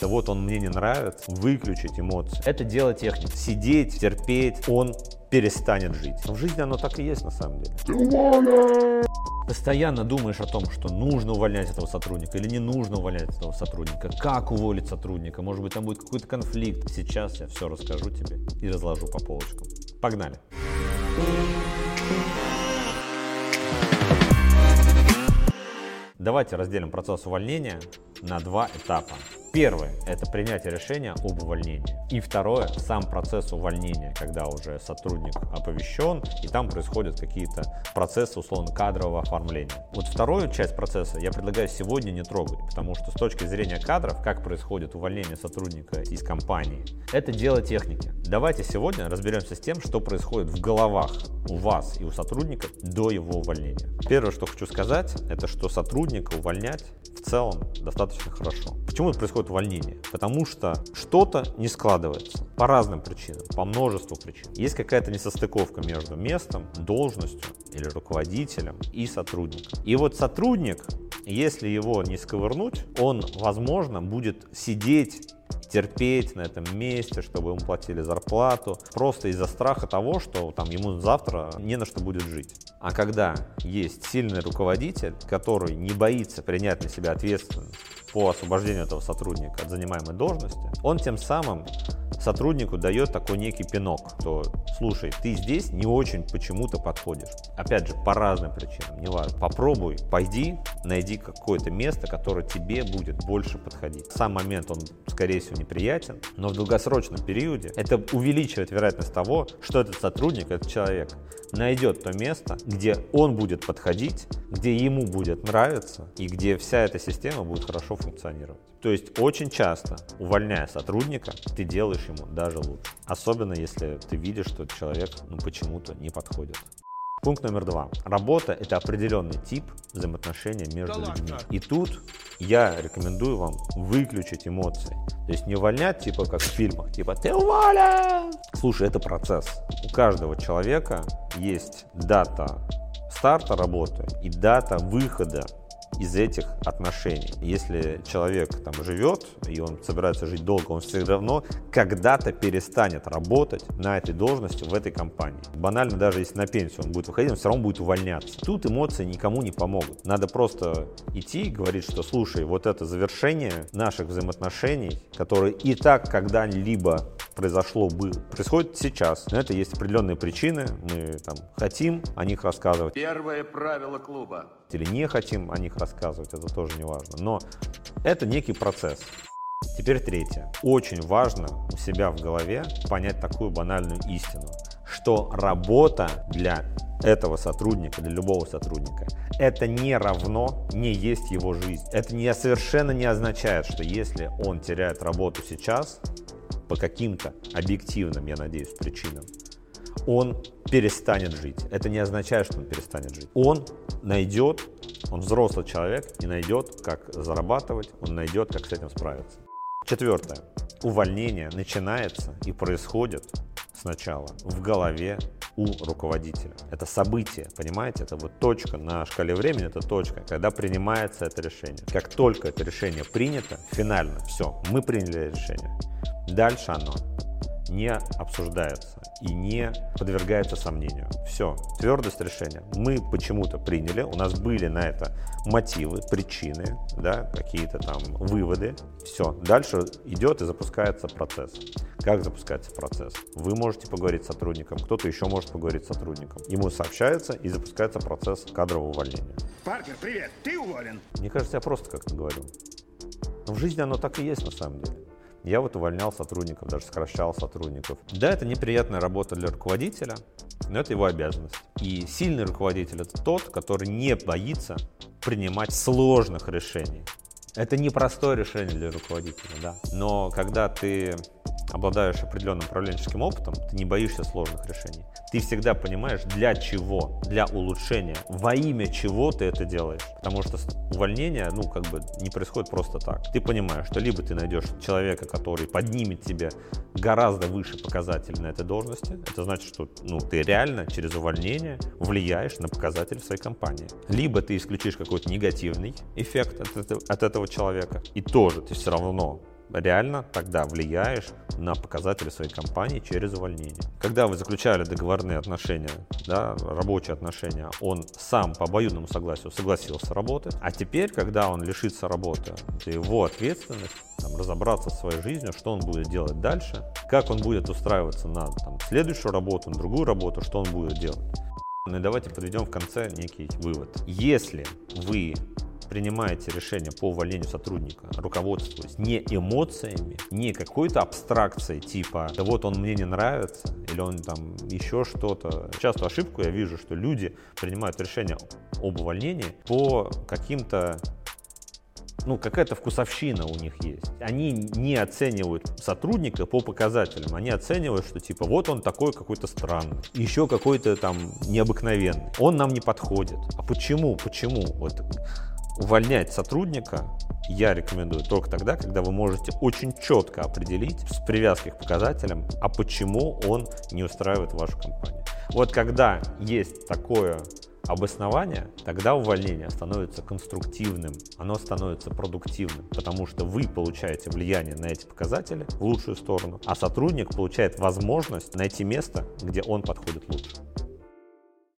Да вот он мне не нравится, выключить эмоции. Это дело техники. Сидеть, терпеть, он перестанет жить. Но в жизни оно так и есть на самом деле. Постоянно думаешь о том, что нужно увольнять этого сотрудника или не нужно увольнять этого сотрудника, как уволить сотрудника, может быть там будет какой-то конфликт. Сейчас я все расскажу тебе и разложу по полочкам. Погнали! Давайте разделим процесс увольнения на два этапа. Первое – это принятие решения об увольнении. И второе – сам процесс увольнения, когда уже сотрудник оповещен, и там происходят какие-то процессы, условно, кадрового оформления. Вот вторую часть процесса я предлагаю сегодня не трогать, потому что с точки зрения кадров, как происходит увольнение сотрудника из компании, это дело техники. Давайте сегодня разберемся с тем, что происходит в головах у вас и у сотрудника до его увольнения. Первое, что хочу сказать, это что сотрудника увольнять в целом достаточно хорошо. Почему происходит увольнение? Потому что что-то не складывается по разным причинам, по множеству причин. Есть какая-то несостыковка между местом, должностью или руководителем и сотрудником. И вот сотрудник, если его не сковырнуть, он, возможно, будет сидеть терпеть на этом месте, чтобы ему платили зарплату, просто из-за страха того, что там ему завтра не на что будет жить. А когда есть сильный руководитель, который не боится принять на себя ответственность по освобождению этого сотрудника от занимаемой должности, он тем самым сотруднику дает такой некий пинок, что, слушай, ты здесь не очень почему-то подходишь. Опять же, по разным причинам, неважно. Попробуй, пойди, найди какое-то место, которое тебе будет больше подходить. Сам момент, он, скорее всего, неприятен, но в долгосрочном периоде это увеличивает вероятность того, что этот сотрудник, этот человек найдет то место, где он будет подходить, где ему будет нравиться и где вся эта система будет хорошо функционировать. То есть очень часто, увольняя сотрудника, ты делаешь ему даже лучше. Особенно если ты видишь, что человек ну, почему-то не подходит. Пункт номер два. Работа – это определенный тип взаимоотношений между да людьми. И тут я рекомендую вам выключить эмоции. То есть не увольнять, типа как в фильмах, типа «ты уволен!». Слушай, это процесс. У каждого человека есть дата старта работы и дата выхода из этих отношений. Если человек там живет, и он собирается жить долго, он все равно когда-то перестанет работать на этой должности в этой компании. Банально, даже если на пенсию он будет выходить, он все равно будет увольняться. Тут эмоции никому не помогут. Надо просто идти и говорить, что слушай, вот это завершение наших взаимоотношений, которые и так когда-либо произошло бы, происходит сейчас. На это есть определенные причины. Мы там хотим о них рассказывать. Первое правило клуба. Или не хотим о них рассказывать, это тоже не важно. Но это некий процесс. Теперь третье. Очень важно у себя в голове понять такую банальную истину, что работа для этого сотрудника, для любого сотрудника, это не равно не есть его жизнь. Это не, совершенно не означает, что если он теряет работу сейчас, по каким-то объективным, я надеюсь, причинам, он перестанет жить. Это не означает, что он перестанет жить. Он найдет, он взрослый человек и найдет, как зарабатывать, он найдет, как с этим справиться. Четвертое. Увольнение начинается и происходит сначала в голове у руководителя. Это событие, понимаете? Это вот точка на шкале времени, это точка, когда принимается это решение. Как только это решение принято, финально, все, мы приняли решение. Дальше оно не обсуждается и не подвергается сомнению. Все, твердость решения. Мы почему-то приняли, у нас были на это мотивы, причины, да, какие-то там выводы. Все, дальше идет и запускается процесс. Как запускается процесс? Вы можете поговорить с сотрудником, кто-то еще может поговорить с сотрудником. Ему сообщается и запускается процесс кадрового увольнения. Паркер, привет, ты уволен. Мне кажется, я просто как-то говорю. Но в жизни оно так и есть на самом деле. Я вот увольнял сотрудников, даже сокращал сотрудников. Да, это неприятная работа для руководителя, но это его обязанность. И сильный руководитель – это тот, который не боится принимать сложных решений. Это непростое решение для руководителя, да. Но когда ты обладаешь определенным управленческим опытом, ты не боишься сложных решений. Ты всегда понимаешь, для чего, для улучшения, во имя чего ты это делаешь. Потому что увольнение, ну, как бы не происходит просто так. Ты понимаешь, что либо ты найдешь человека, который поднимет тебе гораздо выше показателей на этой должности. Это значит, что ну, ты реально через увольнение влияешь на показатели в своей компании. Либо ты исключишь какой-то негативный эффект от, от этого человека, и тоже ты все равно реально тогда влияешь на показатели своей компании через увольнение. Когда вы заключали договорные отношения, да, рабочие отношения, он сам по обоюдному согласию согласился работать, а теперь, когда он лишится работы, это его ответственность там, разобраться в своей жизнью, что он будет делать дальше, как он будет устраиваться на там, следующую работу, на другую работу, что он будет делать. Ну и давайте подведем в конце некий вывод. Если вы принимаете решение по увольнению сотрудника, руководствуясь не эмоциями, не какой-то абстракцией типа «да вот он мне не нравится» или он там еще что-то. Часто ошибку я вижу, что люди принимают решение об увольнении по каким-то ну, какая-то вкусовщина у них есть. Они не оценивают сотрудника по показателям, они оценивают, что типа вот он такой какой-то странный, еще какой-то там необыкновенный, он нам не подходит. А почему? Почему? Вот увольнять сотрудника я рекомендую только тогда, когда вы можете очень четко определить с привязки к показателям, а почему он не устраивает вашу компанию. Вот когда есть такое обоснование, тогда увольнение становится конструктивным, оно становится продуктивным, потому что вы получаете влияние на эти показатели в лучшую сторону, а сотрудник получает возможность найти место, где он подходит лучше.